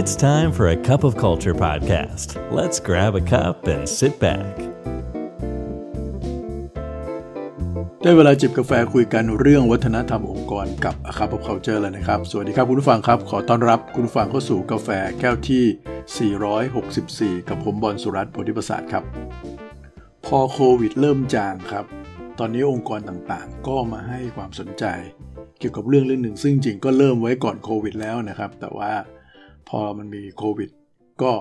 It's time for a cup of culture podcast. Let's grab a cup and sit back. ได้เวลาจิบกาแฟคุยกันเรื่องวัฒนธรรมองค์กรกับ A Cup of Culture แล้วนะครับ สวัสดีครับคุณผู้ฟังครับ ขอต้อนรับคุณผู้ฟังเข้าสู่กาแฟแก้วที่ 464 กับผมบอลสุรัตน์โพธิประสาทครับ พอโควิดเริ่มจางครับ ตอนนี้องค์กรต่างๆ ก็มาให้ความสนใจ เกี่ยวกับเรื่องเรื่องหนึ่งซึ่งจริงก็เริ่มไว้ก่อนโควิดแล้วนะครับ แต่ว่า พอมันมีโควิด ก็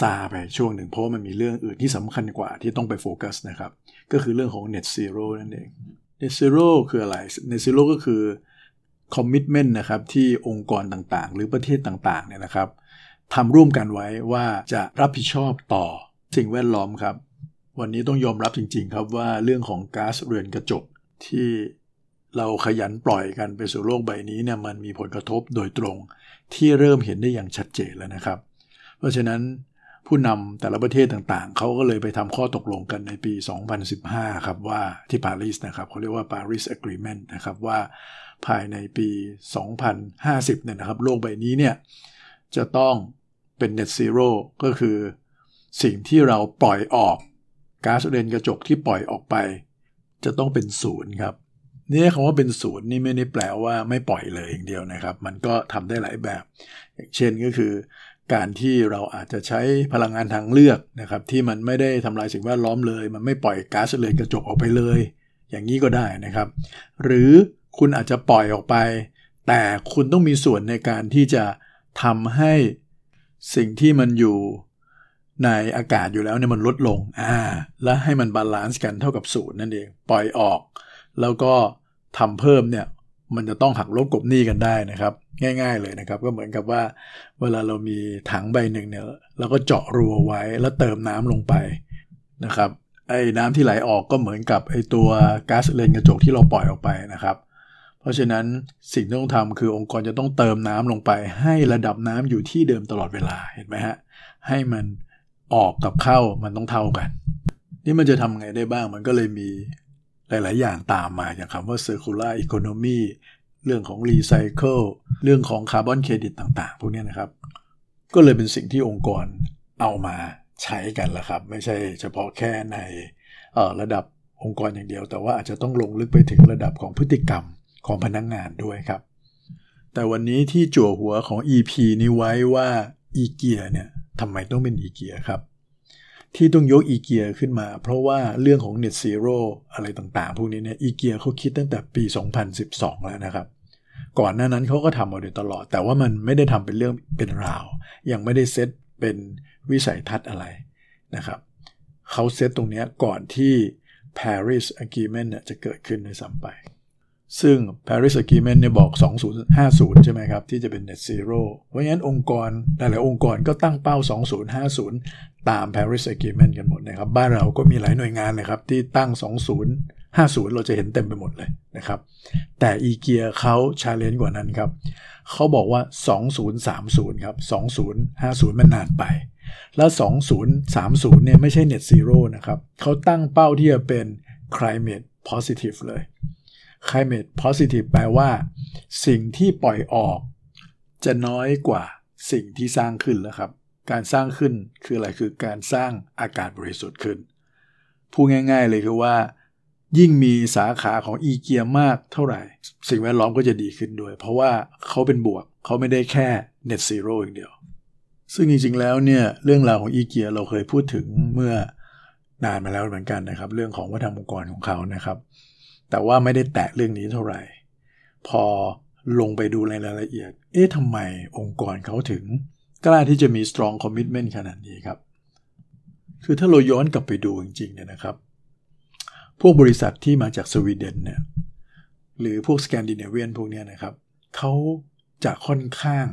ซาไปช่วงหนึ่ง เพราะมันมีเรื่องอื่นที่สำคัญกว่าที่ต้องไปโฟกัสนะครับ ก็คือเรื่องของ net zero นั่นเอง net zero คืออะไร net zero ก็คือ commitment นะครับที่องค์กรต่างๆ หรือประเทศต่างๆเนี่ยนะครับทำร่วมกันไว้ว่าจะรับผิดชอบต่อสิ่งแวดล้อมครับ วันนี้ต้องยอมรับจริง ๆ ครับว่าเรื่องของก๊าซเรือนกระจกที่เราขยันปล่อยกันไปสู่โลกใบนี้เนี่ยมันมีผลกระทบโดยตรง ที่เริ่มเห็นได้อย่างชัดเจนแล้วนะครับ เพราะฉะนั้นผู้นำแต่ละประเทศต่างๆ เขาก็เลยไปทำข้อตกลงกันในปี 2015 ครับว่าที่ปารีสนะครับเขาเรียกว่า Paris Agreement นะครับว่าภายในปี 2050 เนี่ยนะครับ โลกใบนี้เนี่ยจะต้องเป็น net zero ก็คือสิ่งที่เราปล่อยออกก๊าซเรือนกระจกที่ปล่อยออกไป จะต้องเป็นศูนย์ครับ นี่คำว่าเป็นศูนย์นี่ไม่ได้แปลว่าไม่ปล่อยเลยอย่างเดียวนะครับ มันก็ทำได้หลายแบบ อย่างเช่นก็คือ การที่เราอาจจะใช้พลังงานทางเลือกนะครับ ที่มันไม่ได้ทำลายสิ่งแวดล้อมเลย มันไม่ปล่อยก๊าซเรือนกระจกออกไปเลย อย่างนี้ก็ได้นะครับ หรือคุณอาจจะปล่อยออกไป แต่คุณต้องมีส่วนในการที่จะทำให้สิ่งที่มันอยู่ในอากาศอยู่แล้วเนี่ยมันลดลง อ่า และให้มัน balance กันเท่ากับศูนย์นั่นเอง ปล่อยออก แล้วก็ทำเพิ่มเนี่ยมันจะต้องหักลบกบหนี้กันได้นะครับ ง่าย ๆเลยนะครับ ก็เหมือนกับว่า เวลาเรามีถังใบหนึ่งเนี่ยเราก็เจาะรูไว้แล้วเติมน้ำลงไปนะครับไอ้น้ำที่ไหลออกก็เหมือนกับไอ้ตัวก๊าซเรือนกระจกที่เราปล่อยออกไปนะครับ เพราะฉะนั้นสิ่งที่ต้องทำคือองค์กรจะต้องเติมน้ำลงไป ให้ระดับน้ำอยู่ที่เดิมตลอดเวลาเห็นไหมฮะให้มันออกกับเข้ามันต้องเท่ากัน นี่มันจะทำไงได้บ้างมันก็เลยมี หลาย ๆ อย่างตามมาอย่างคำว่า circular economy เรื่องของ recycle เรื่องของคาร์บอนเครดิตต่าง ๆ พวกนี้นะครับ ก็เลยเป็นสิ่งที่องค์กรเอามาใช้กันละครับ ไม่ใช่เฉพาะแค่ในระดับองค์กรอย่างเดียว แต่ว่าอาจจะต้องลงลึกไปถึงระดับของพฤติกรรมของพนักงงานด้วยครับ แต่วันนี้ที่จั่วหัวของ EP นี้ไว้ว่าอีเกียเนี่ยทำไมต้องเป็นอีเกียครับ ที่ต้องยกอีเกียขึ้นมา เพราะว่าเรื่องของ Net Zero อะไรต่างๆ พวกนี้เนี่ยอีเกียเขาคิดตั้งแต่ปี 2012 แล้วนะครับ ก่อนหน้านั้นเขาก็ทำมาโดยตลอด แต่ว่ามันไม่ได้ทำเป็นเรื่องเป็นราว ยังไม่ได้เซตเป็นวิสัยทัศน์อะไรนะครับเขาเซตตรงนี้ก่อนที่ Paris Agreement จะเกิดขึ้นในสัมไป ซึ่ง Paris Agreement เนี่ยบอก 2050 ใช่ไหมครับ ที่จะเป็น Net Zero เพราะงั้นองค์กร หลาย ๆ องค์กรก็ตั้งเป้า 2050 ตาม Paris Agreement กันหมดนะครับ บ้านเราก็มีหลายหน่วยงานเลยครับ ที่ตั้ง 2050 เราจะเห็นเต็มไปหมดเลยนะครับ แต่อีเกียเขาชาเลนจ์กว่านั้นครับ เขาบอกว่า 2030 ครับ 2050 มันนานไป แล้ว 2030 เนี่ยไม่ใช่ Net Zero นะครับเขาตั้งเป้าที่จะเป็น climate positive เลย climate positive แปลว่า สิ่งที่ปล่อยออก จะน้อยกว่าสิ่งที่สร้างขึ้นแล้วครับ การสร้างขึ้นคืออะไรคือการสร้างอากาศบริสุทธิ์ขึ้น พูดง่าย ๆ เลยคือว่า ยิ่งมีสาขาของอีเกียมากเท่าไหร่ สิ่งแวดล้อมก็จะดีขึ้นด้วย เพราะว่าเขาเป็นบวกเขาไม่ได้แค่ net zero อย่างเดียว ซึ่งจริงๆแล้วเนี่ยเรื่องราวของอีเกียเราเคยพูดถึงเมื่อนานมาแล้วเหมือนกันนะครับ เรื่องของวัฒนธรรมองค์กรของเขานะครับ แต่ว่าไม่ได้แตะเรื่องนี้เท่าไหร่ พอลงไปดูในรายละเอียด เอ๊ะทำไมองค์กรเขาถึง กล้าที่จะมี strong commitment ขนาดนี้ครับ คือถ้าเราย้อนกลับไปดูจริงๆเนี่ยนะครับ พวกบริษัทที่มาจากสวีเดนเนี่ย หรือพวกสแกนดิเนเวียนพวกนี้นะครับ เขาจะค่อนข้าง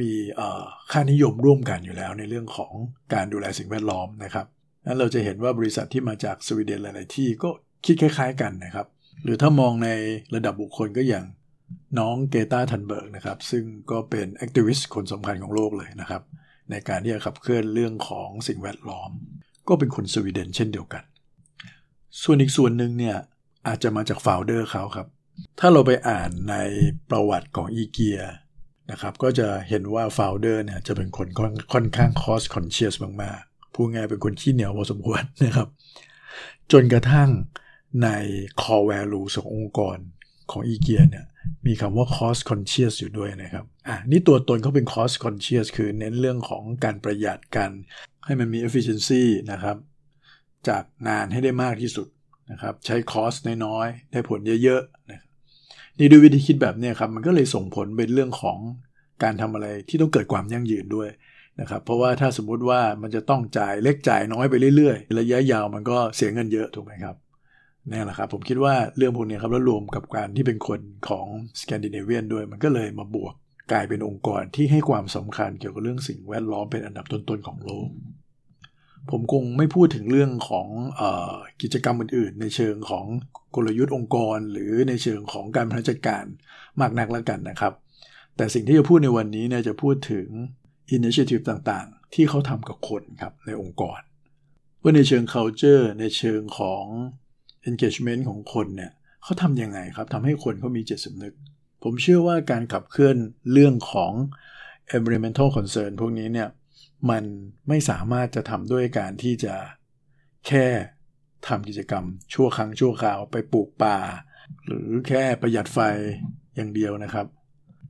มีค่านิยมร่วมกันอยู่แล้วในเรื่องของการดูแลสิ่งแวดล้อมนะครับนั้นเราจะเห็นว่าบริษัทที่มาจากสวีเดนหลาย ๆ ที่ก็ คิดคล้าย ๆ กันนะครับ หรือถ้ามองในระดับบุคคลก็อย่างน้องเกรตา ธันเบิร์กนะครับ ซึ่งก็เป็น activist คนสำคัญของโลกเลยนะครับ ในการที่จะขับเคลื่อนเรื่องของสิ่งแวดล้อม ก็เป็นคนสวีเดนเช่นเดียวกัน ส่วนอีกส่วนหนึ่งเนี่ยอาจจะมาจากฟาวเดอร์เขาครับ ถ้าเราไปอ่านในประวัติของอีเกียนะครับก็จะเห็นว่า founder เนี่ยจะเป็นคนค่อนข้าง cost conscious มากๆพูดง่ายเป็นคนขี้เหนียวพอสมควรนะครับ จนกระทั่ง ใน core value ขององค์กรของอีเกียเนี่ยมีคำว่า cost conscious อยู่ด้วยนะครับ อะนี่ตัวตนเขาเป็น cost conscious คือเน้นเรื่องของการประหยัดกัน ให้มันมี efficiency นะครับ จากงานให้ได้มากที่สุดนะครับ ใช้ cost น้อยๆ ได้ผลเยอะๆนะครับนี่ด้วยวิธีคิดแบบนี้ครับ มันก็เลยส่งผลเป็นเรื่องของการทำอะไรที่ต้องเกิดความยั่งยืนด้วยนะครับ เพราะว่าถ้าสมมุติว่ามันจะต้องจ่ายเล็กจ่ายน้อยไปเรื่อยๆ ระยะยาวมันก็เสียเงินเยอะถูกไหมครับ นี่แหละครับผมคิดว่าเรื่องพวกนี้ครับแล้วรวมกับการที่เป็นคนของสแกนดิเนเวียนด้วย มันก็เลยมาบวกกลายเป็นองค์กรที่ให้ความสำคัญเกี่ยวกับเรื่องสิ่งแวดล้อมเป็นอันดับต้นๆของโลก ผมคงไม่พูดถึงเรื่องของอกิจกรรมอื่นๆ ในเชิงของกลยุทธ์องค์กร หรือในเชิงของการบริหารจัดการมากนักแล้วกันนะครับ แต่สิ่งที่จะพูดในวันนี้เนี่ยจะพูดถึงอินิเชทีฟต่างๆ ที่เขาทำกับคนครับในองค์กรว่าในเชิง culture ในเชิงของ engagement ของคนเนี่ยเขาทำยังไงครับทำให้คนเขามีจิตสำนึก ผมเชื่อว่าการขับเคลื่อนเรื่องของ environmental concern พวกนี้เนี่ยมันไม่สามารถจะทำด้วยการที่จะแค่ทำกิจกรรม ชั่วครั้งชั่วคราวไปปลูกป่า หรือแค่ประหยัดไฟอย่างเดียวนะครับ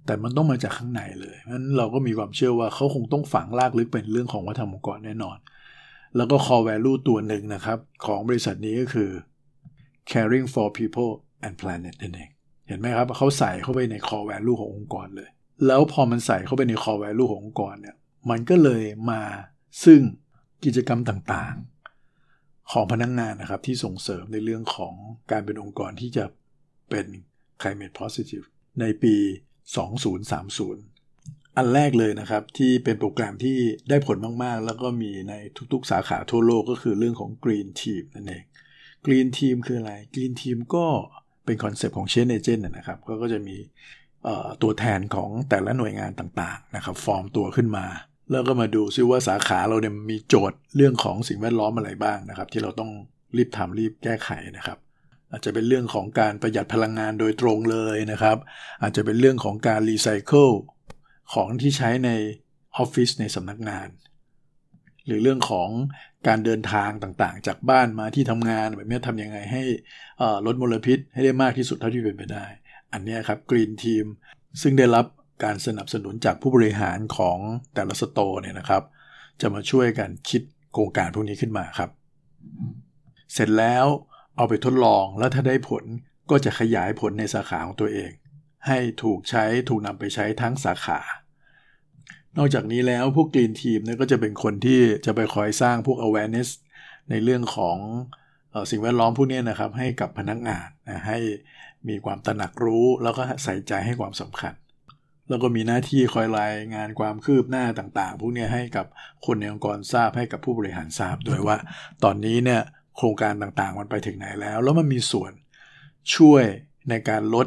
แต่มันต้องมาจากข้างในเลยนั้นเราก็มีความเชื่อว่าเขาคงต้องฝังลากลึกเป็นเรื่องของวัฒนธรรมองค์กรแน่นอน แล้วก็ core value ตัวหนึ่งนะครับ ของบริษัทนี้ก็คือ caring for people and planet นั่นเองเห็นไหมครับเขาใส่เข้าไปใน core value ขององค์กรเลย แล้วพอมันใส่เข้าไปใน core value ขององค์กรเนี่ยมันก็เลยมาซึ่งกิจกรรมต่างๆ ของพนักงงานนะครับ ที่ส่งเสริมในเรื่องของการเป็นองค์กรที่จะเป็น climate positive ในปี 2030 อันแรกเลยนะครับ ที่เป็นโปรแกรมที่ได้ผลมากๆ แล้วก็มีในทุกๆ สาขาทั่วโลกก็คือเรื่องของ Green Team นั่นเอง Green Team คืออะไร Green Team ก็เป็น concept ของ change agent นะครับก็ก็จะมีตัวแทนของแต่ละหน่วยงานต่างๆนะครับฟอร์มตัวขึ้นมา แล้วก็มาดูซิว่าสาขาเราเนี่ยมีโจทย์เรื่องของสิ่งแวดล้อมอะไรบ้างนะครับ ที่เราต้องรีบทำรีบแก้ไขนะครับ อาจจะเป็นเรื่องของการประหยัดพลังงานโดยตรงเลยนะครับ อาจจะเป็นเรื่องของการรีไซเคิลของที่ใช้ในออฟฟิศในสำนักงาน หรือเรื่องของการเดินทางต่างๆ จากบ้านมาที่ทำงานแบบนี้ทำยังไงให้ลดมลพิษให้ได้มากที่สุดเท่าที่เป็นไปได้ อันนี้ครับกรีนทีมซึ่งได้รับการสนับสนุนจากผู้บริหารของแต่ละสโตร์เนี่ยนะครับ จะมาช่วยกันคิดโครงการพวกนี้ขึ้นมาครับ เสร็จแล้วเอาไปทดลองแล้วถ้าได้ผลก็จะขยายผลในสาขาของตัวเอง ให้ถูกใช้ถูกนำไปใช้ทั้งสาขา นอกจากนี้แล้วพวกกรีนทีมเนี่ยก็จะเป็นคนที่จะไปคอยสร้างพวก awareness ในเรื่องของสิ่งแวดล้อมพวกนี้นะครับ ให้กับพนักงานนะให้มีความตระหนักรู้แล้วก็ใส่ใจให้ความสำคัญ แล้วก็มีหน้าที่คอยรายงานความคืบหน้าต่างๆ พวกนี้ให้กับคนในองค์กรทราบให้กับผู้บริหารทราบโดยว่า ตอนนี้เนี่ยโครงการต่างๆ มันไปถึงไหนแล้ว แล้วมันมีส่วนช่วยในการลด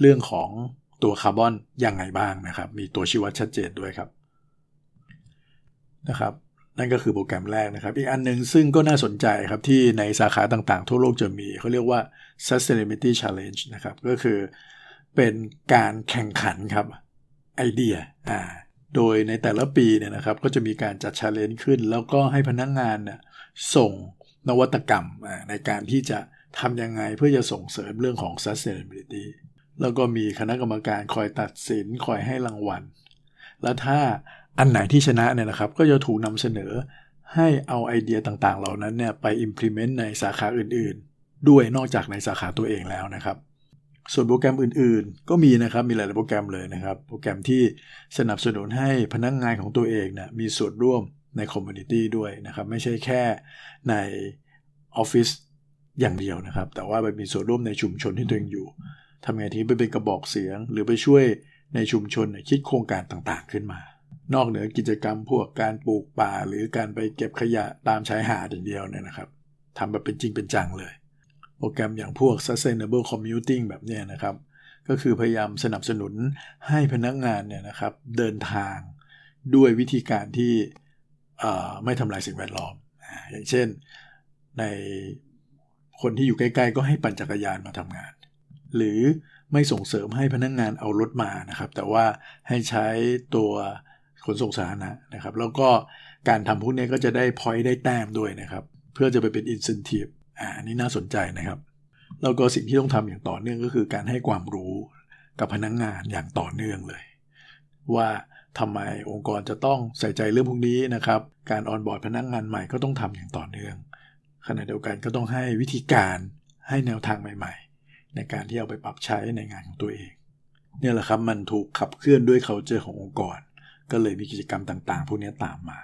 เรื่องของตัวคาร์บอนยังไงบ้างนะครับ มีตัวชี้วัดชัดเจนด้วยครับ นะครับนั่นก็คือโปรแกรมแรกนะครับ อีกอันหนึ่งซึ่งก็น่าสนใจครับที่ในสาขาต่างๆ ทั่วโลกจะมีเขาเรียกว่า sustainability challenge นะครับ ก็คือเป็นการแข่งขันครับไอเดียอ่าโดยในแต่ละปีเนี่ยนะครับ ก็จะมีการจัด challenge ขึ้น แล้วก็ให้พนักงงานเนี่ยส่งนวัตกรรมในการที่จะทำยังไงเพื่อจะส่งเสริมเรื่องของ sustainability แล้วก็มีคณะกรรมการคอยตัดสินคอยให้รางวัล แล้วถ้า อันไหนที่ชนะเนี่ยนะครับ ก็จะถูกนำเสนอให้เอาไอเดียต่างๆ เหล่านั้นเนี่ยไป implement ในสาขาอื่นๆ ด้วยนอกจากในสาขาตัวเองแล้วนะครับ ส่วนโปรแกรมอื่นๆ ก็มีนะครับมีหลายโปรแกรมเลยนะครับ โปรแกรมที่สนับสนุนให้พนักงงานของตัวเองเนี่ยมีส่วนร่วมใน community ด้วยนะครับ ไม่ใช่แค่ในออฟฟิศอย่างเดียวนะครับ แต่ว่าไปมีส่วนร่วมในชุมชนที่ตัวเองอยู่ทำไงที่ไปเป็นกระบอกเสียง หรือไปช่วยในชุมชนคิดโครงการต่างๆขึ้นมา นอกเหนือกิจกรรมพวกการปลูกป่า หรือการไปเก็บขยะตามชายหาดอย่างเดียวเนี่ยนะครับทำแบบเป็นจริงเป็นจังเลย โปรแกรมอย่างพวก sustainable commuting แบบนี้นะครับ ก็คือพยายามสนับสนุนให้พนักงานเนี่ยนะครับเดินทางด้วยวิธีการที่ไม่ทำลายสิ่งแวดล้อม อย่างเช่นในคนที่อยู่ใกล้ๆ ก็ให้ปั่นจักรยานมาทำงาน หรือไม่ส่งเสริมให้พนักงงานเอารถมานะครับ แต่ว่าให้ใช้ตัว ขนส่งสาธารณะนะครับ แล้วก็การทำพวกนี้ก็จะได้พอยต์ได้แต้มด้วยนะครับ เพื่อจะไปเป็นอินสันティブอ่านี่น่าสนใจนะครับ แล้วก็สิ่งที่ต้องทำอย่างต่อเนื่องก็คือการให้ความรู้กับพนักงงานอย่างต่อเนื่องเลย ว่าทำไมองค์กรจะต้องใส่ใจเรื่องพวกนี้นะครับ การออนบอร์ดพนักงงานใหม่ก็ต้องทำอย่างต่อเนื่อง ขณะเดียวกันก็ต้องให้วิธีการให้แนวทางใหม่ ๆ ในการที่เอาไปปรับใช้ในงานของตัวเอง เนี่ยแหละครับมันถูกขับเคลื่อนด้วย culture ขององค์กร ก็เลยมีกิจกรรมต่างๆ พวกนี้ตามมา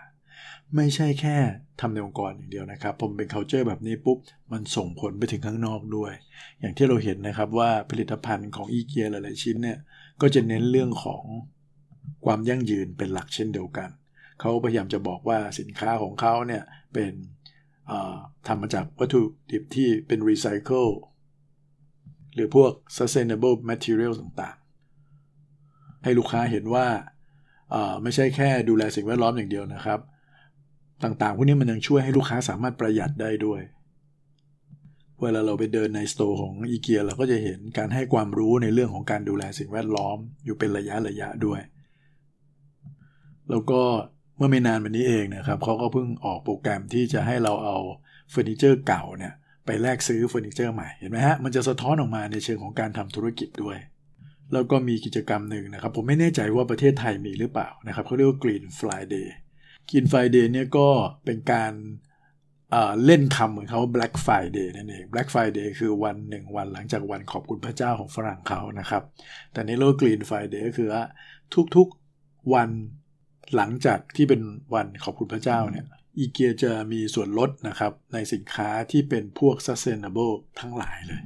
ไม่ใช่แค่ทำในองค์กรอย่างเดียวนะครับ ผมเป็น culture แบบนี้ปุ๊บ มันส่งผลไปถึงข้างนอกด้วย อย่างที่เราเห็นนะครับว่าผลิตภัณฑ์ของอีเกียหลายๆชิ้นเนี่ยก็จะเน้นเรื่องของความยั่งยืนเป็นหลักเช่นเดียวกัน เขาพยายามจะบอกว่าสินค้าของเขาเนี่ยเป็นทำมาจากวัตถุดิบที่เป็นรีไซเคิลหรือพวก sustainable material ต่างๆ ให้ลูกค้าเห็นว่า ไม่ใช่แค่ดูแลสิ่งแวดล้อมอย่างเดียวนะครับ ต่างๆ พวกนี้มันยังช่วยให้ลูกค้าสามารถประหยัดได้ด้วย เวลาเราไปเดินใน store ของอีเกียเราก็จะเห็นการให้ความรู้ในเรื่องของการดูแลสิ่งแวดล้อม อยู่เป็นระยะระยะด้วย แล้วก็เมื่อไม่นานมานี้เองนะครับเขาก็เพิ่งออกโปรแกรมที่จะให้เราเอาเฟอร์นิเจอร์เก่าเนี่ยไปแลกซื้อเฟอร์นิเจอร์ใหม่เห็นไหมฮะมันจะสะท้อนออกมาในเชิงของการทำธุรกิจด้วย แล้วก็มีกิจกรรมหนึ่งนะครับ ผมไม่แน่ใจว่าประเทศไทยมีหรือเปล่านะครับเขาเรียกว่า Green Friday Green Friday เนี่ยก็เป็นการเล่นคำเหมือนเขา Black Friday นั่นเอง Black Friday คือวันหนึ่งวันหลังจากวันขอบคุณพระเจ้าของฝรั่งเขานะครับ แต่ในโลก Green Friday ก็คือว่าทุกๆวันหลังจากที่เป็นวันขอบคุณพระเจ้าเนี่ยอีเกียจะมีส่วนลดนะครับ ในสินค้าที่เป็นพวก sustainable ทั้งหลายเลย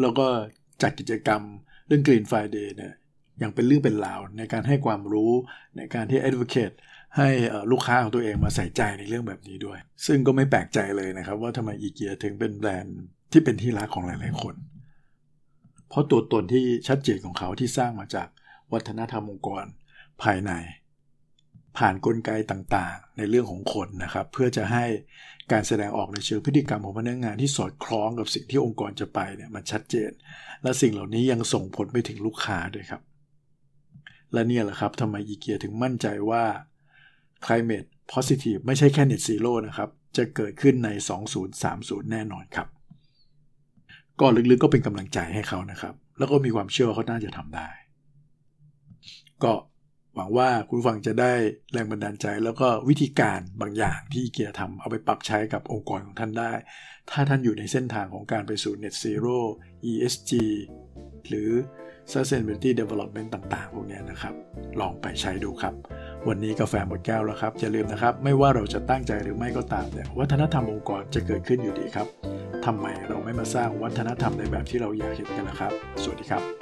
แล้วก็จัดกิจกรรม รื่อง Green Friday เนี่ยยังเป็นเรื่องเป็นราวในการให้ความรู้ในการที่ advocate ให้ลูกค้าของตัวเองมาใส่ใจในเรื่องแบบนี้ด้วย ซึ่งก็ไม่แปลกใจเลยนะครับ ว่าทำไมอีเกียถึงเป็นแบรนด์ที่เป็นที่รักของหลายๆคน เพราะตัวตนที่ชัดเจนของเขาที่สร้างมาจากวัฒนธรรมองค์กรภายใน ผ่านนกลไกต่างๆ ในเรื่องของคนนะครับ เพื่อจะให้การแสดงออกในเชิงพฤติกรรมของพนักงงานที่สอดคล้องกับสิ่งที่องค์กรจะไปเนี่ยมันชัดเจน และสิ่งเหล่านี้ยังส่งผลไปถึงลูกค้าด้วยครับ และเนี่ยแหละครับทำไมอีเกียถึงมั่นใจว่า climate positive ไม่ใช่แค่ net zero นะครับ จะเกิดขึ้นใน 2030 แน่นอนครับ ก็ลึกๆก็เป็นกำลังใจให้เขานะครับ แล้วก็มีความเชื่อว่าเขาน่าจะทำได้ ก็ หวังว่าคุณฟังจะได้แรงบันดาลใจ แล้วก็วิธีการบางอย่างที่เกียร์ทำเอาไปปรับใช้กับองค์กรของท่านได้ ถ้าท่านอยู่ในเส้นทางของการไปสู่ Net Zero ESG หรือ Sustainability Development ต่าง ๆ พวกนี้นะครับ ลองไปใช้ดูครับ วันนี้กาแฟหมดแก้วแล้วครับ อย่าลืมนะครับ ไม่ว่าเราจะตั้งใจหรือไม่ก็ตามเนี่ยวัฒนธรรมองค์กรจะเกิดขึ้นอยู่ดีครับทำไมเราไม่มาสร้างวัฒนธรรมในแบบที่เราอยากเห็นกันนะครับ สวัสดีครับ